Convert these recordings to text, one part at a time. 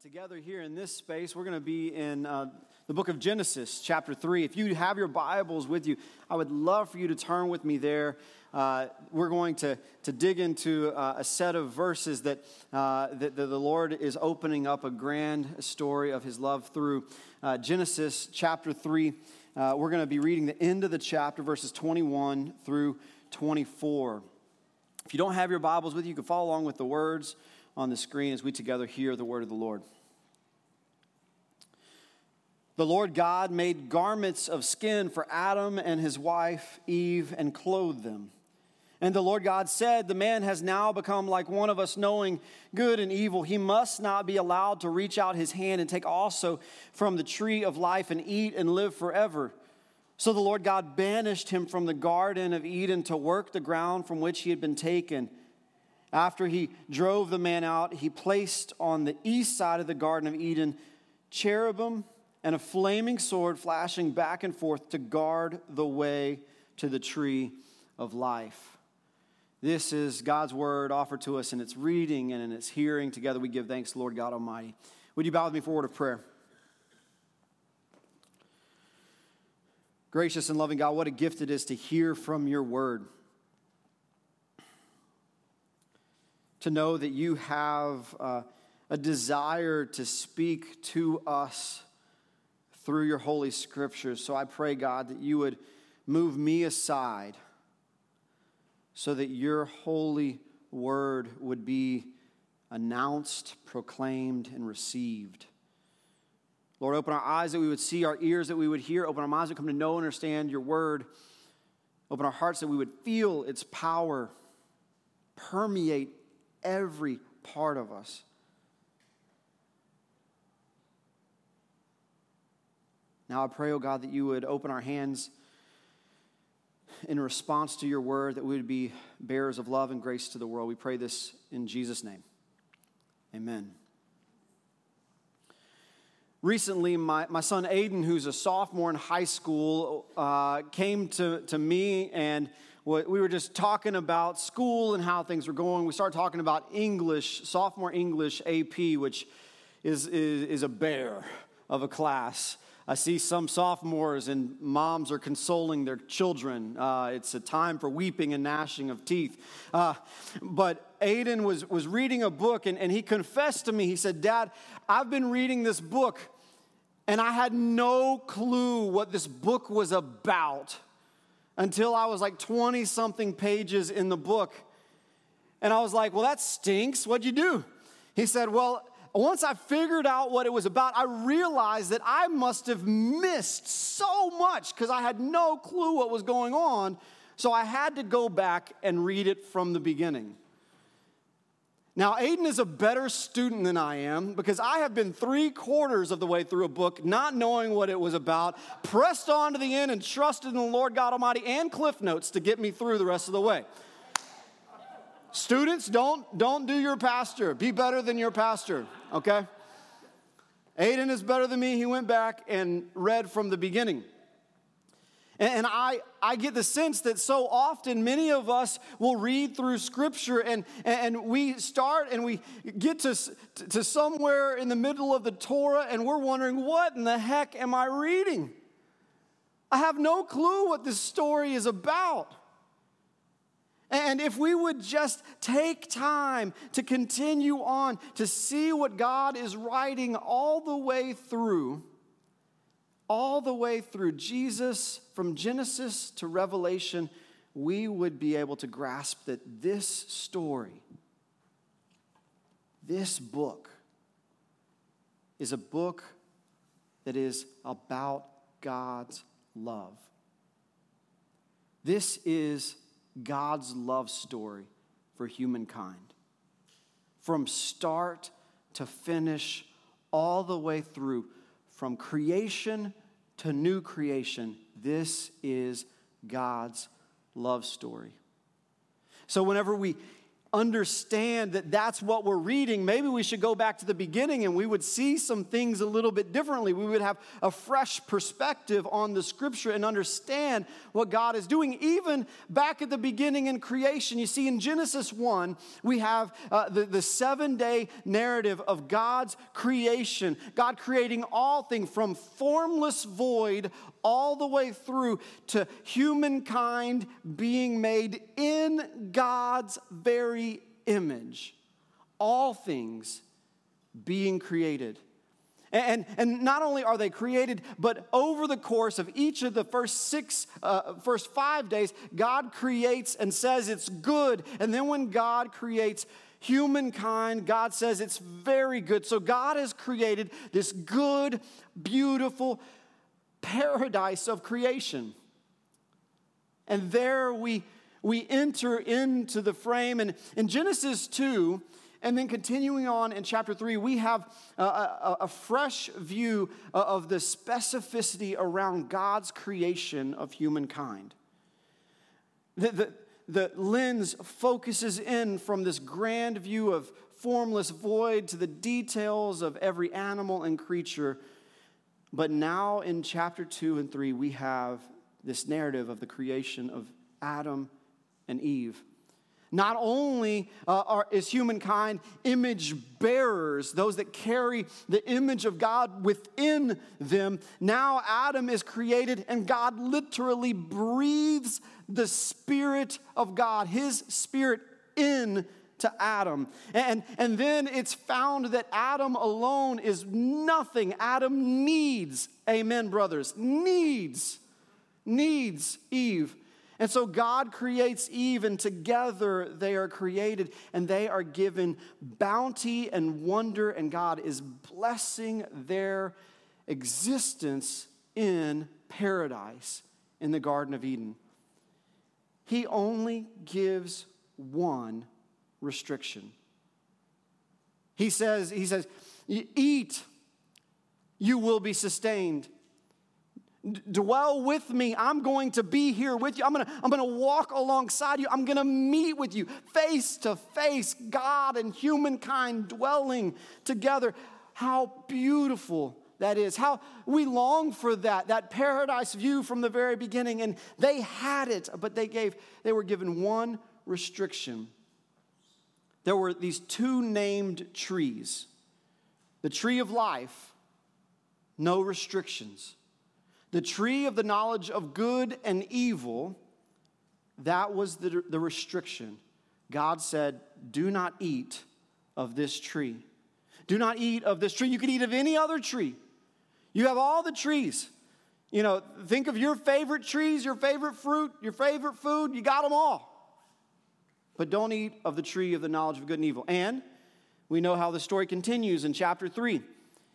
together here in this space. We're going to be in uh, the book of Genesis, chapter 3. If you have your Bibles with you, I would love for you to turn with me there. Uh, we're going to, to dig into uh, a set of verses that, uh, that, that, the Lord is opening up a grand story of his love through. Uh, Genesis, chapter 3. Uh, we're going to be reading the end of the chapter, verses 21 through 24. If you don't have your Bibles with you, you can follow along with the words on the screen as we together hear the word of the Lord. The Lord God made garments of skin for Adam and his wife Eve and clothed them. And the Lord God said, The man has now become like one of us, knowing good and evil. He must not be allowed to reach out his hand and take also from the tree of life and eat and live forever. So the Lord God banished him from the Garden of Eden to work the ground from which he had been taken. After he drove the man out, he placed on the east side of the Garden of Eden cherubim and a flaming sword flashing back and forth to guard the way to the tree of life. This is God's word offered to us in its reading and in its hearing. Together we give thanks, Lord God Almighty. Would you bow with me for a word of prayer? Gracious and loving God, what a gift it is to hear from your word. To know that you have uh, a desire to speak to us through your holy scriptures. So I pray, God, that you would move me aside so that your holy word would be announced, proclaimed, and received. Lord, open our eyes that we would see, our ears that we would hear, open our minds that come to know and understand your word. Open our hearts that we would feel its power permeate every part of us. Now I pray, oh God, that you would open our hands in response to your word, that we would be bearers of love and grace to the world. We pray this in Jesus' name. Amen. Recently, my, my son Aiden, who's a sophomore in high school, uh, came to, to me and we were just talking about school and how things were going. We started talking about English, sophomore English AP, which is, is, is a bear of a class. I see some sophomores and moms are consoling their children. Uh, it's a time for weeping and gnashing of teeth. Uh, but Aiden was, was reading a book and, and he confessed to me, he said, Dad, I've been reading this book and I had no clue what this book was about until I was like 20 something pages in the book. And I was like, well, that stinks. What'd you do? He said, well, once I figured out what it was about, I realized that I must have missed so much because I had no clue what was going on. So I had to go back and read it from the beginning. Now, Aiden is a better student than I am because I have been three quarters of the way through a book not knowing what it was about, pressed on to the end, and trusted in the Lord God Almighty and Cliff Notes to get me through the rest of the way. Students, don't, don't do your pastor. Be better than your pastor, okay? Aiden is better than me. He went back and read from the beginning. And I, I get the sense that so often many of us will read through scripture and, and we start and we get to, to somewhere in the middle of the Torah and we're wondering, what in the heck am I reading? I have no clue what this story is about. And if we would just take time to continue on to see what God is writing all the way through, all the way through Jesus, from Genesis to Revelation, we would be able to grasp that this story, this book, is a book that is about God's love. This is God's love story for humankind. From start to finish, all the way through, from creation to new creation, this is God's love story. So, whenever we understand that that's what we're reading, maybe we should go back to the beginning and we would see some things a little bit differently. We would have a fresh perspective on the scripture and understand what God is doing. Even back at the beginning in creation, you see in Genesis 1, we have uh, the, the seven day narrative of God's creation, God creating all things from formless void all the way through to humankind being made in God's very image. All things being created. And, and not only are they created, but over the course of each of the first six, uh, first five days, God creates and says it's good. And then when God creates humankind, God says it's very good. So God has created this good, beautiful, paradise of creation. And there we, we enter into the frame. And in Genesis 2, and then continuing on in chapter 3, we have a, a, a fresh view of the specificity around God's creation of humankind. The, the, the lens focuses in from this grand view of formless void to the details of every animal and creature but now in chapter 2 and 3, we have this narrative of the creation of Adam and Eve. Not only uh, are, is humankind image bearers, those that carry the image of God within them, now Adam is created and God literally breathes the Spirit of God, His Spirit, in to Adam. And, and then it's found that Adam alone is nothing. Adam needs, amen, brothers, needs, needs Eve. And so God creates Eve, and together they are created, and they are given bounty and wonder, and God is blessing their existence in paradise in the Garden of Eden. He only gives one restriction. He says, he says, eat, you will be sustained. Dwell with me. I'm going to be here with you. I'm going to I'm going to walk alongside you. I'm going to meet with you face to face, God and humankind dwelling together. How beautiful that is. How we long for that, that paradise view from the very beginning. And they had it, but they gave, they were given one restriction there were these two named trees the tree of life, no restrictions. The tree of the knowledge of good and evil, that was the, the restriction. God said, Do not eat of this tree. Do not eat of this tree. You could eat of any other tree. You have all the trees. You know, think of your favorite trees, your favorite fruit, your favorite food. You got them all but don't eat of the tree of the knowledge of good and evil. And we know how the story continues in chapter 3.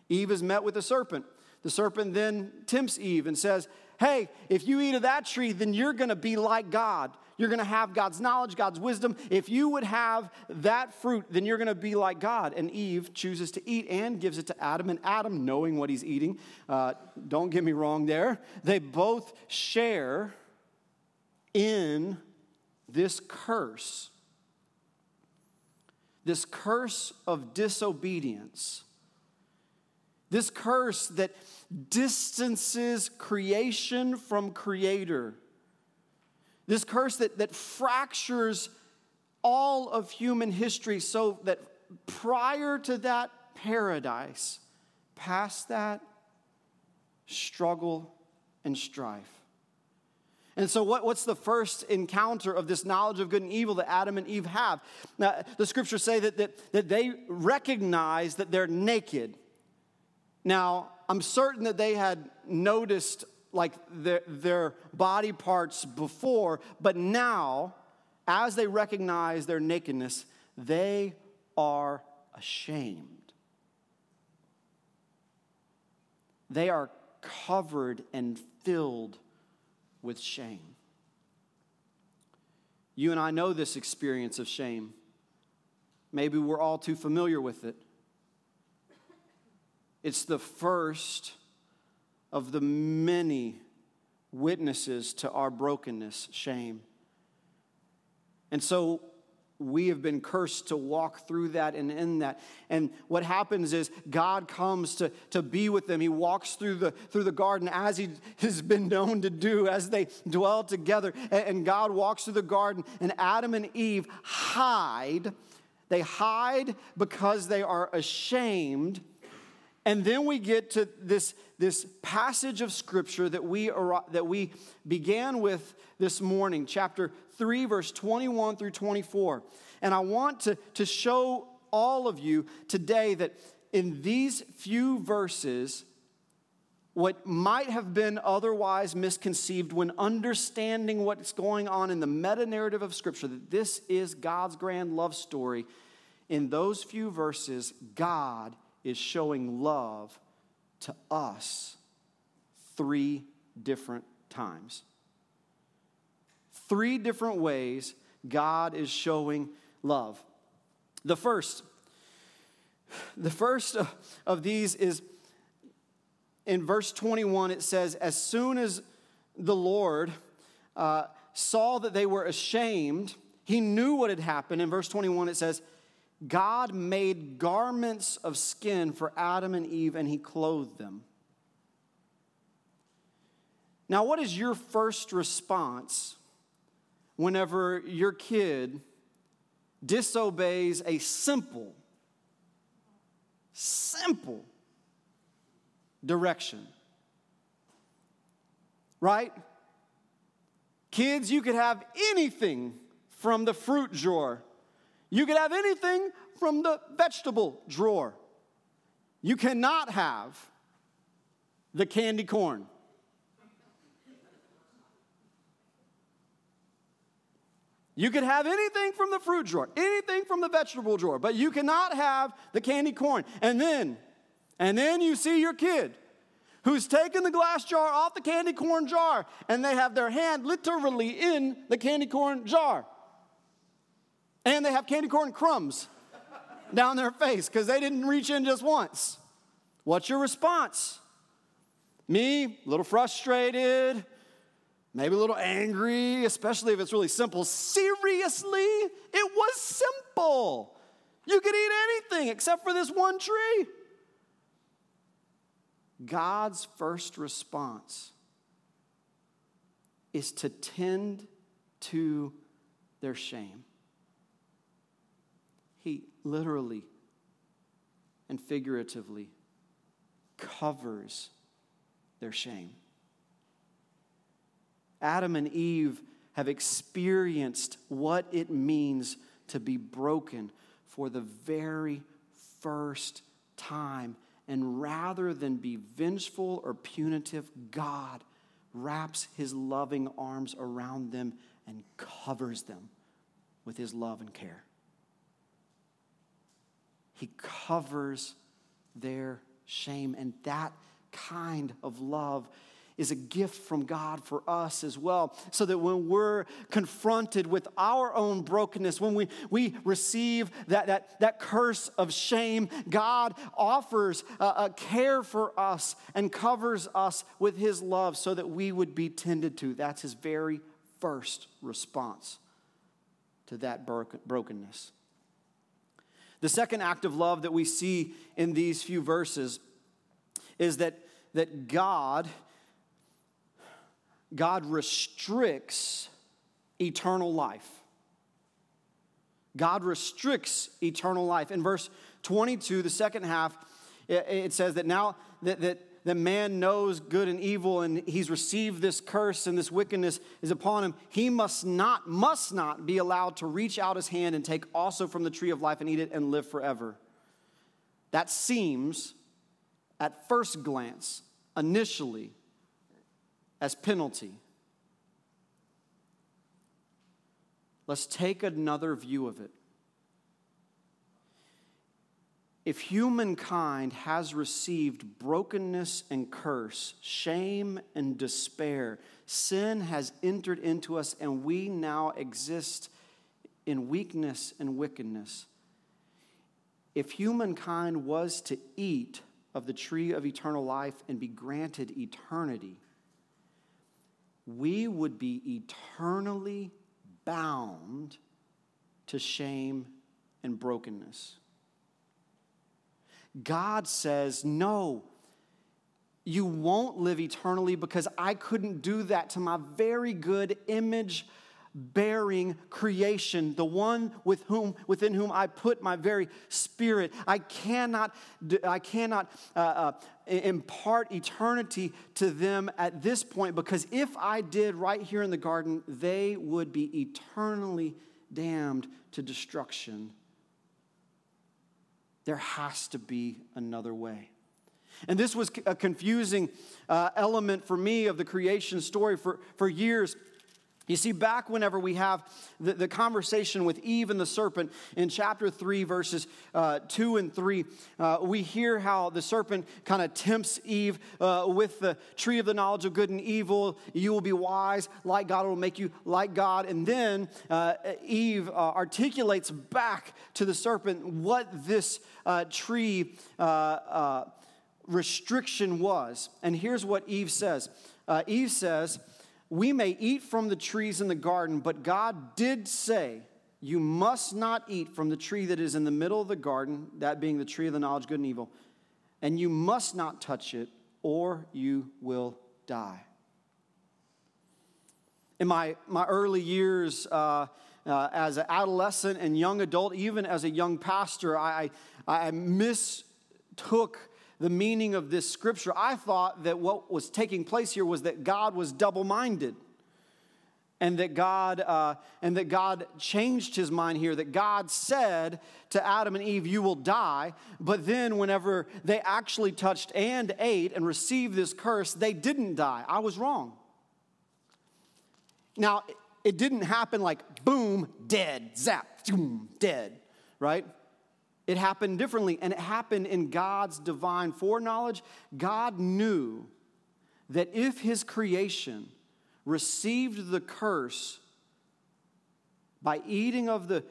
Eve is met with the serpent. The serpent then tempts Eve and says, Hey, if you eat of that tree, then you're going to be like God. You're going to have God's knowledge, God's wisdom. If you would have that fruit, then you're going to be like God. And Eve chooses to eat and gives it to Adam. And Adam, knowing what he's eating, uh, don't get me wrong there, they both share in this curse, this curse of disobedience, this curse that distances creation from creator, this curse that, that fractures all of human history so that prior to that paradise, past that, struggle and strife. And so, what, what's the first encounter of this knowledge of good and evil that Adam and Eve have? Now, the scriptures say that, that, that they recognize that they're naked. Now, I'm certain that they had noticed like their, their body parts before, but now, as they recognize their nakedness, they are ashamed. They are covered and filled with shame. You and I know this experience of shame. Maybe we're all too familiar with it. It's the first of the many witnesses to our brokenness, shame. And so we have been cursed to walk through that and in that. And what happens is God comes to, to be with them. He walks through the, through the garden as he has been known to do as they dwell together. And, God walks through the garden, and Adam and Eve hide. They hide because they are ashamed. And then we get to this, this passage of scripture that we, that we began with this morning, chapter 3, verse 21 through 24. And I want to, to show all of you today that in these few verses, what might have been otherwise misconceived when understanding what's going on in the meta narrative of Scripture, that this is God's grand love story, in those few verses, God is showing love to us three different times. Three different ways God is showing love. The first, the first of these is in verse 21, it says, As soon as the Lord uh, saw that they were ashamed, he knew what had happened. In verse 21, it says, God made garments of skin for Adam and Eve, and he clothed them. Now, what is your first response whenever your kid disobeys a simple, simple direction. Right? Kids, you could have anything from the fruit drawer. You could have anything from the vegetable drawer. You cannot have the candy corn. You can have anything from the fruit drawer, anything from the vegetable drawer, but you cannot have the candy corn. And then, and then you see your kid who's taken the glass jar off the candy corn jar and they have their hand literally in the candy corn jar. And they have candy corn crumbs down their face because they didn't reach in just once. What's your response? Me, a little frustrated, maybe a little angry, especially if it's really simple. Seriously? It was simple. You could eat anything except for this one tree. God's first response is to tend to their shame. He literally and figuratively covers their shame. Adam and Eve have experienced what it means to be broken for the very first time. And rather than be vengeful or punitive, God wraps his loving arms around them and covers them with his love and care. He covers their shame. And that kind of love is a gift from God for us as well. So that when we're confronted with our own brokenness, when we, we receive that, that, that curse of shame, God offers a, care for us and covers us with His love so that we would be tended to. That's His very first response to that brokenness. The second act of love that we see in these few verses is that, that God God restricts eternal life. God restricts eternal life. In verse 22, the second half, it says that now that, that, that man knows good and evil and he's received this curse and this wickedness is upon him, he must not, must not be allowed to reach out his hand and take also from the tree of life and eat it and live forever. That seems, at first glance, initially, as penalty. Let's take another view of it. If humankind has received brokenness and curse, shame and despair, sin has entered into us, and we now exist in weakness and wickedness. If humankind was to eat of the tree of eternal life and be granted eternity, we would be eternally bound to shame and brokenness. God says, No, you won't live eternally because I couldn't do that to my very good image bearing creation, the one with whom, within whom I put my very spirit. I cannot, I cannot uh, uh, impart eternity to them at this point because if I did right here in the garden, they would be eternally damned to destruction. There has to be another way. And this was a confusing uh, element for me of the creation story for, for years. You see, back whenever we have the, the conversation with Eve and the serpent in chapter 3, verses uh, 2 and 3, uh, we hear how the serpent kind of tempts Eve uh, with the tree of the knowledge of good and evil. You will be wise like God, will make you like God. And then uh, Eve uh, articulates back to the serpent what this uh, tree restriction was. And here's what Eve says Eve says, we may eat from the trees in the garden, but God did say, You must not eat from the tree that is in the middle of the garden, that being the tree of the knowledge of good and evil, and you must not touch it, or you will die. In my, my early years, uh, uh, as an adolescent and young adult, even as a young pastor, I, I mistook the meaning of this scripture, I thought that what was taking place here was that God was double minded. And that God uh, and that God changed his mind here. That God said to Adam and Eve, "You will die." But then, whenever they actually touched and ate and received this curse, they didn't die. I was wrong. Now, it didn't happen like boom, dead, zap, boom, dead, right? It happened differently, and it happened in God's divine foreknowledge. God knew that if his creation received the curse by eating of the,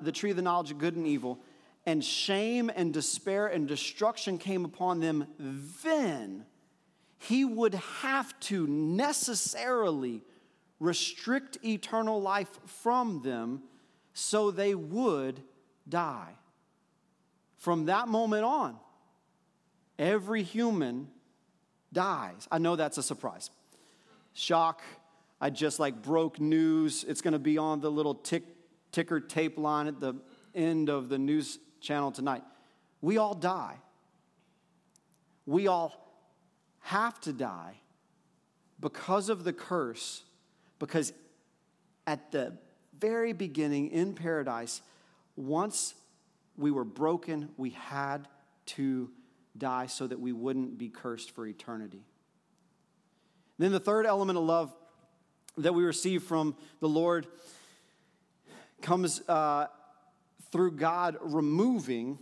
the tree of the knowledge of good and evil, and shame and despair and destruction came upon them, then he would have to necessarily restrict eternal life from them so they would die. From that moment on, every human dies. I know that's a surprise. Shock. I just like broke news. It's going to be on the little tick, ticker tape line at the end of the news channel tonight. We all die. We all have to die because of the curse, because at the very beginning in paradise, once we were broken. We had to die so that we wouldn't be cursed for eternity. Then the third element of love that we receive from the Lord comes uh, through God removing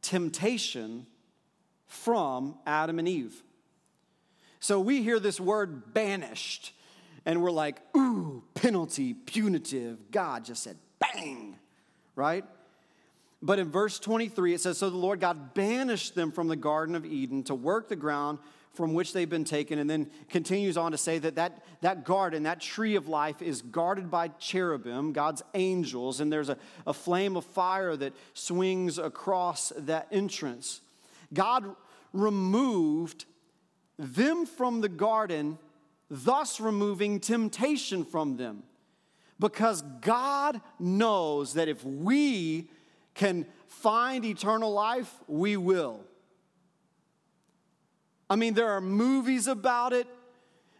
temptation from Adam and Eve. So we hear this word banished, and we're like, ooh, penalty, punitive. God just said, bang, right? But in verse 23, it says, So the Lord God banished them from the Garden of Eden to work the ground from which they've been taken, and then continues on to say that that, that garden, that tree of life, is guarded by cherubim, God's angels, and there's a, a flame of fire that swings across that entrance. God removed them from the garden, thus removing temptation from them. Because God knows that if we can find eternal life, we will. I mean, there are movies about it.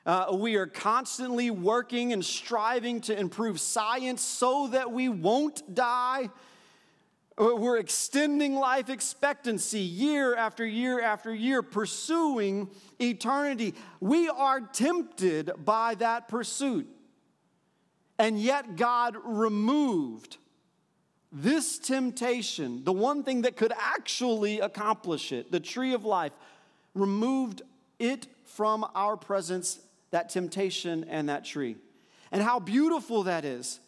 Uh, we are constantly working and striving to improve science so that we won't die. Uh, we're extending life expectancy year after year after year, pursuing eternity. We are tempted by that pursuit. And yet, God removed this temptation, the one thing that could actually accomplish it, the tree of life, removed it from our presence, that temptation and that tree. And how beautiful that is.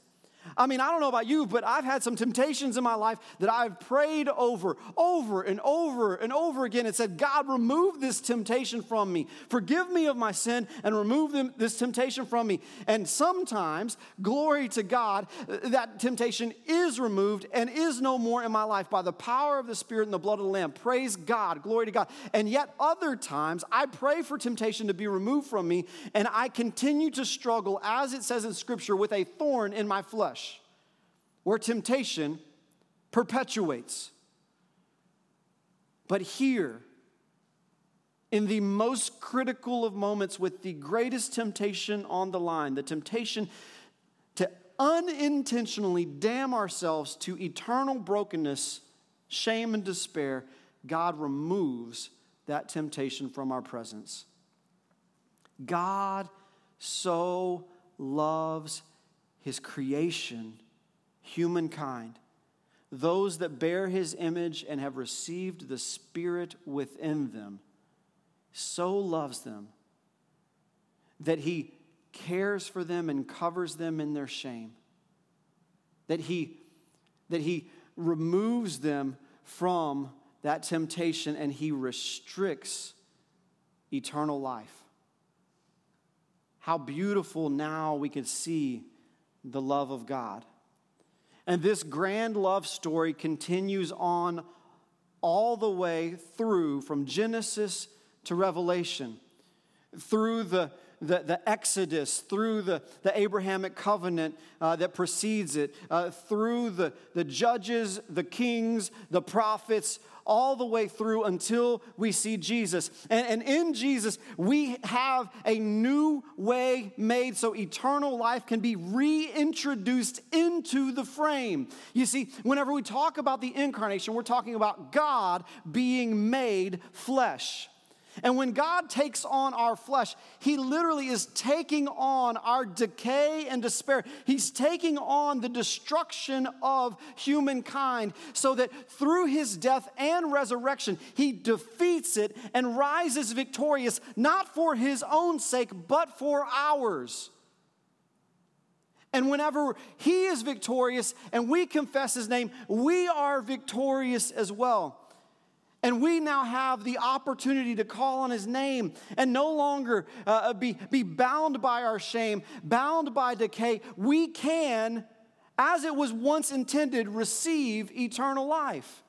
I mean, I don't know about you, but I've had some temptations in my life that I've prayed over, over and over and over again and said, God, remove this temptation from me. Forgive me of my sin and remove them, this temptation from me. And sometimes, glory to God, that temptation is removed and is no more in my life by the power of the Spirit and the blood of the Lamb. Praise God, glory to God. And yet, other times, I pray for temptation to be removed from me and I continue to struggle, as it says in Scripture, with a thorn in my flesh where temptation perpetuates. But here, in the most critical of moments, with the greatest temptation on the line, the temptation to unintentionally damn ourselves to eternal brokenness, shame, and despair, God removes that temptation from our presence. God so loves his creation humankind, those that bear his image and have received the Spirit within them, so loves them that he cares for them and covers them in their shame, that he, that he removes them from that temptation and he restricts eternal life. How beautiful now we can see the love of God. And this grand love story continues on all the way through from Genesis to Revelation, through the, the, the Exodus, through the, the Abrahamic covenant uh, that precedes it, uh, through the, the judges, the kings, the prophets, all the way through until we see Jesus. And, and in Jesus, we have a new way made so eternal life can be reintroduced into the frame. You see, whenever we talk about the incarnation, we're talking about God being made flesh. And when God takes on our flesh, He literally is taking on our decay and despair. He's taking on the destruction of humankind so that through His death and resurrection, He defeats it and rises victorious, not for His own sake, but for ours. And whenever He is victorious and we confess His name, we are victorious as well. And we now have the opportunity to call on his name and no longer uh, be, be bound by our shame, bound by decay. We can, as it was once intended, receive eternal life.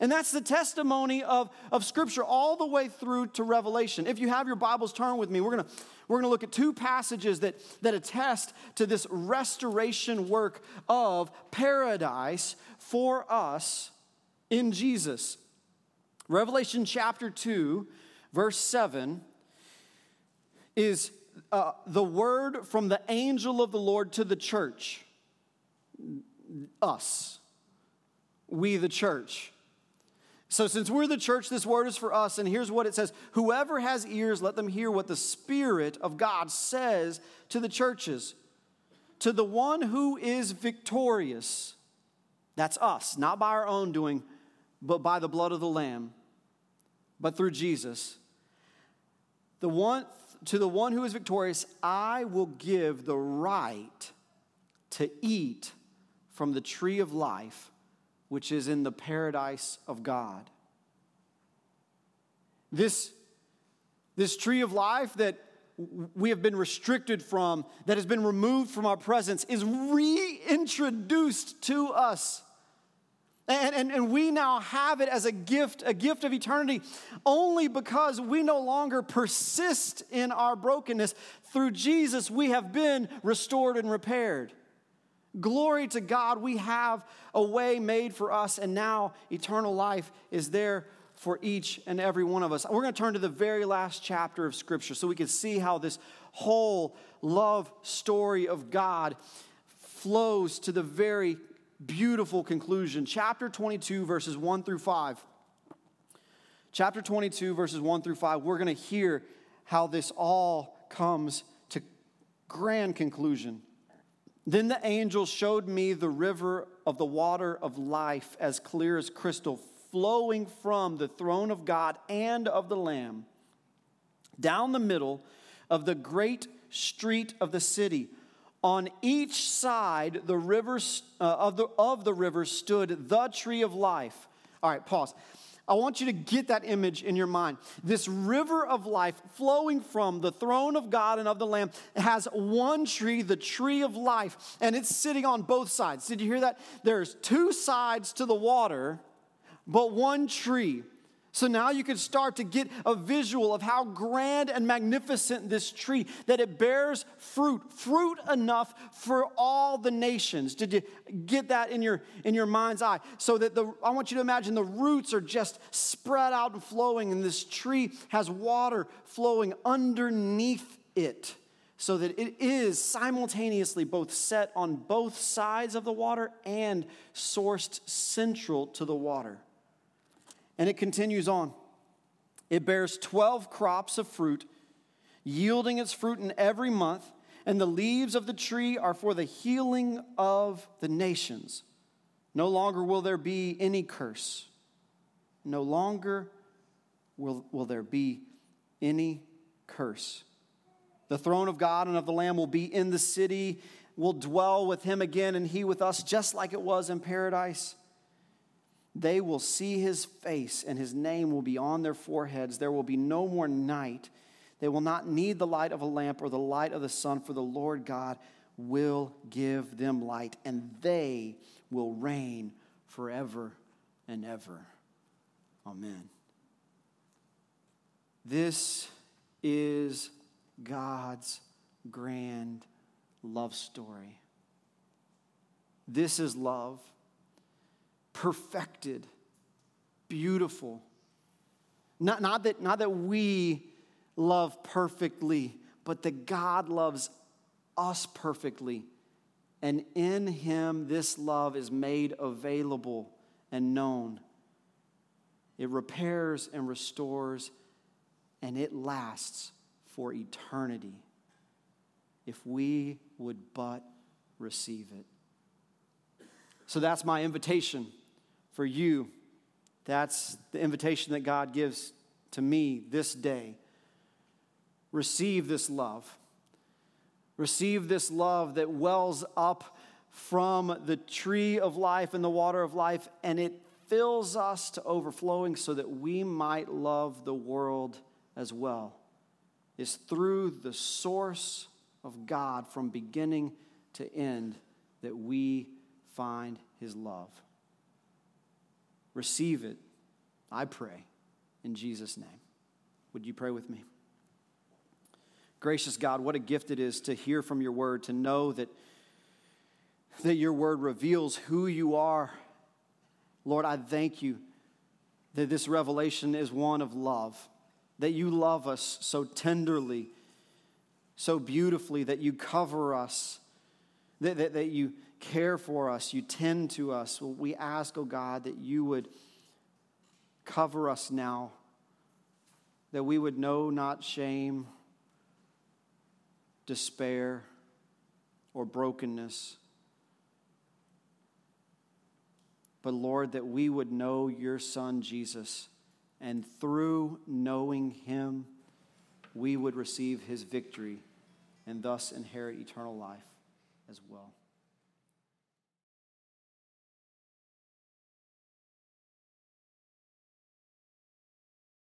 And that's the testimony of, of Scripture all the way through to Revelation. If you have your Bibles, turn with me. We're to we're to look at two passages that, that attest to this restoration work of paradise for us in Jesus. Revelation chapter 2, verse 7 is uh, the word from the angel of the Lord to the church. Us. We, the church. So, since we're the church, this word is for us. And here's what it says Whoever has ears, let them hear what the Spirit of God says to the churches. To the one who is victorious, that's us, not by our own doing, but by the blood of the Lamb but through Jesus. The one, to the one who is victorious, I will give the right to eat from the tree of life, which is in the paradise of God. This, this tree of life that we have been restricted from, that has been removed from our presence, is reintroduced to us and, and, and we now have it as a gift, a gift of eternity, only because we no longer persist in our brokenness. Through Jesus, we have been restored and repaired. Glory to God, we have a way made for us, and now eternal life is there for each and every one of us. We're going to turn to the very last chapter of Scripture so we can see how this whole love story of God flows to the very beautiful conclusion. Chapter 22, verses 1 through 5. Chapter 22, verses 1 through 5, we're going to hear how this all comes to grand conclusion. Then the angel showed me the river of the water of life as clear as crystal, flowing from the throne of God and of the Lamb down the middle of the great street of the city On each side the rivers, uh, of, the, of the river stood the tree of life. All right, pause. I want you to get that image in your mind. This river of life flowing from the throne of God and of the Lamb has one tree, the tree of life, and it's sitting on both sides. Did you hear that? There's two sides to the water, but one tree. So now you can start to get a visual of how grand and magnificent this tree that it bears fruit, fruit enough for all the nations. Did you get that in your in your mind's eye? So that the I want you to imagine the roots are just spread out and flowing and this tree has water flowing underneath it. So that it is simultaneously both set on both sides of the water and sourced central to the water. And it continues on. It bears 12 crops of fruit, yielding its fruit in every month, and the leaves of the tree are for the healing of the nations. No longer will there be any curse. No longer will, will there be any curse. The throne of God and of the Lamb will be in the city. We'll dwell with him again, and he with us, just like it was in paradise. They will see his face, and his name will be on their foreheads. There will be no more night. They will not need the light of a lamp or the light of the sun, for the Lord God will give them light, and they will reign forever and ever. Amen. This is God's grand love story. This is love perfected, beautiful. Not, not, that, not that we love perfectly, but that God loves us perfectly. And in Him, this love is made available and known. It repairs and restores, and it lasts for eternity if we would but receive it. So that's my invitation for you. That's the invitation that God gives to me this day. Receive this love. Receive this love that wells up from the tree of life and the water of life, and it fills us to overflowing so that we might love the world as well. Is through the source of God from beginning to end that we find his love. Receive it, I pray, in Jesus' name. Would you pray with me? Gracious God, what a gift it is to hear from your word, to know that, that your word reveals who you are. Lord, I thank you that this revelation is one of love, that you love us so tenderly, so beautifully, that you cover us, that, that, that you care for us, you tend to us. We ask, oh God, that you would cover us now, that we would know not shame, despair, or brokenness. But Lord, that we would know your Son, Jesus, and through knowing him, we would receive his victory and thus inherit eternal life as well.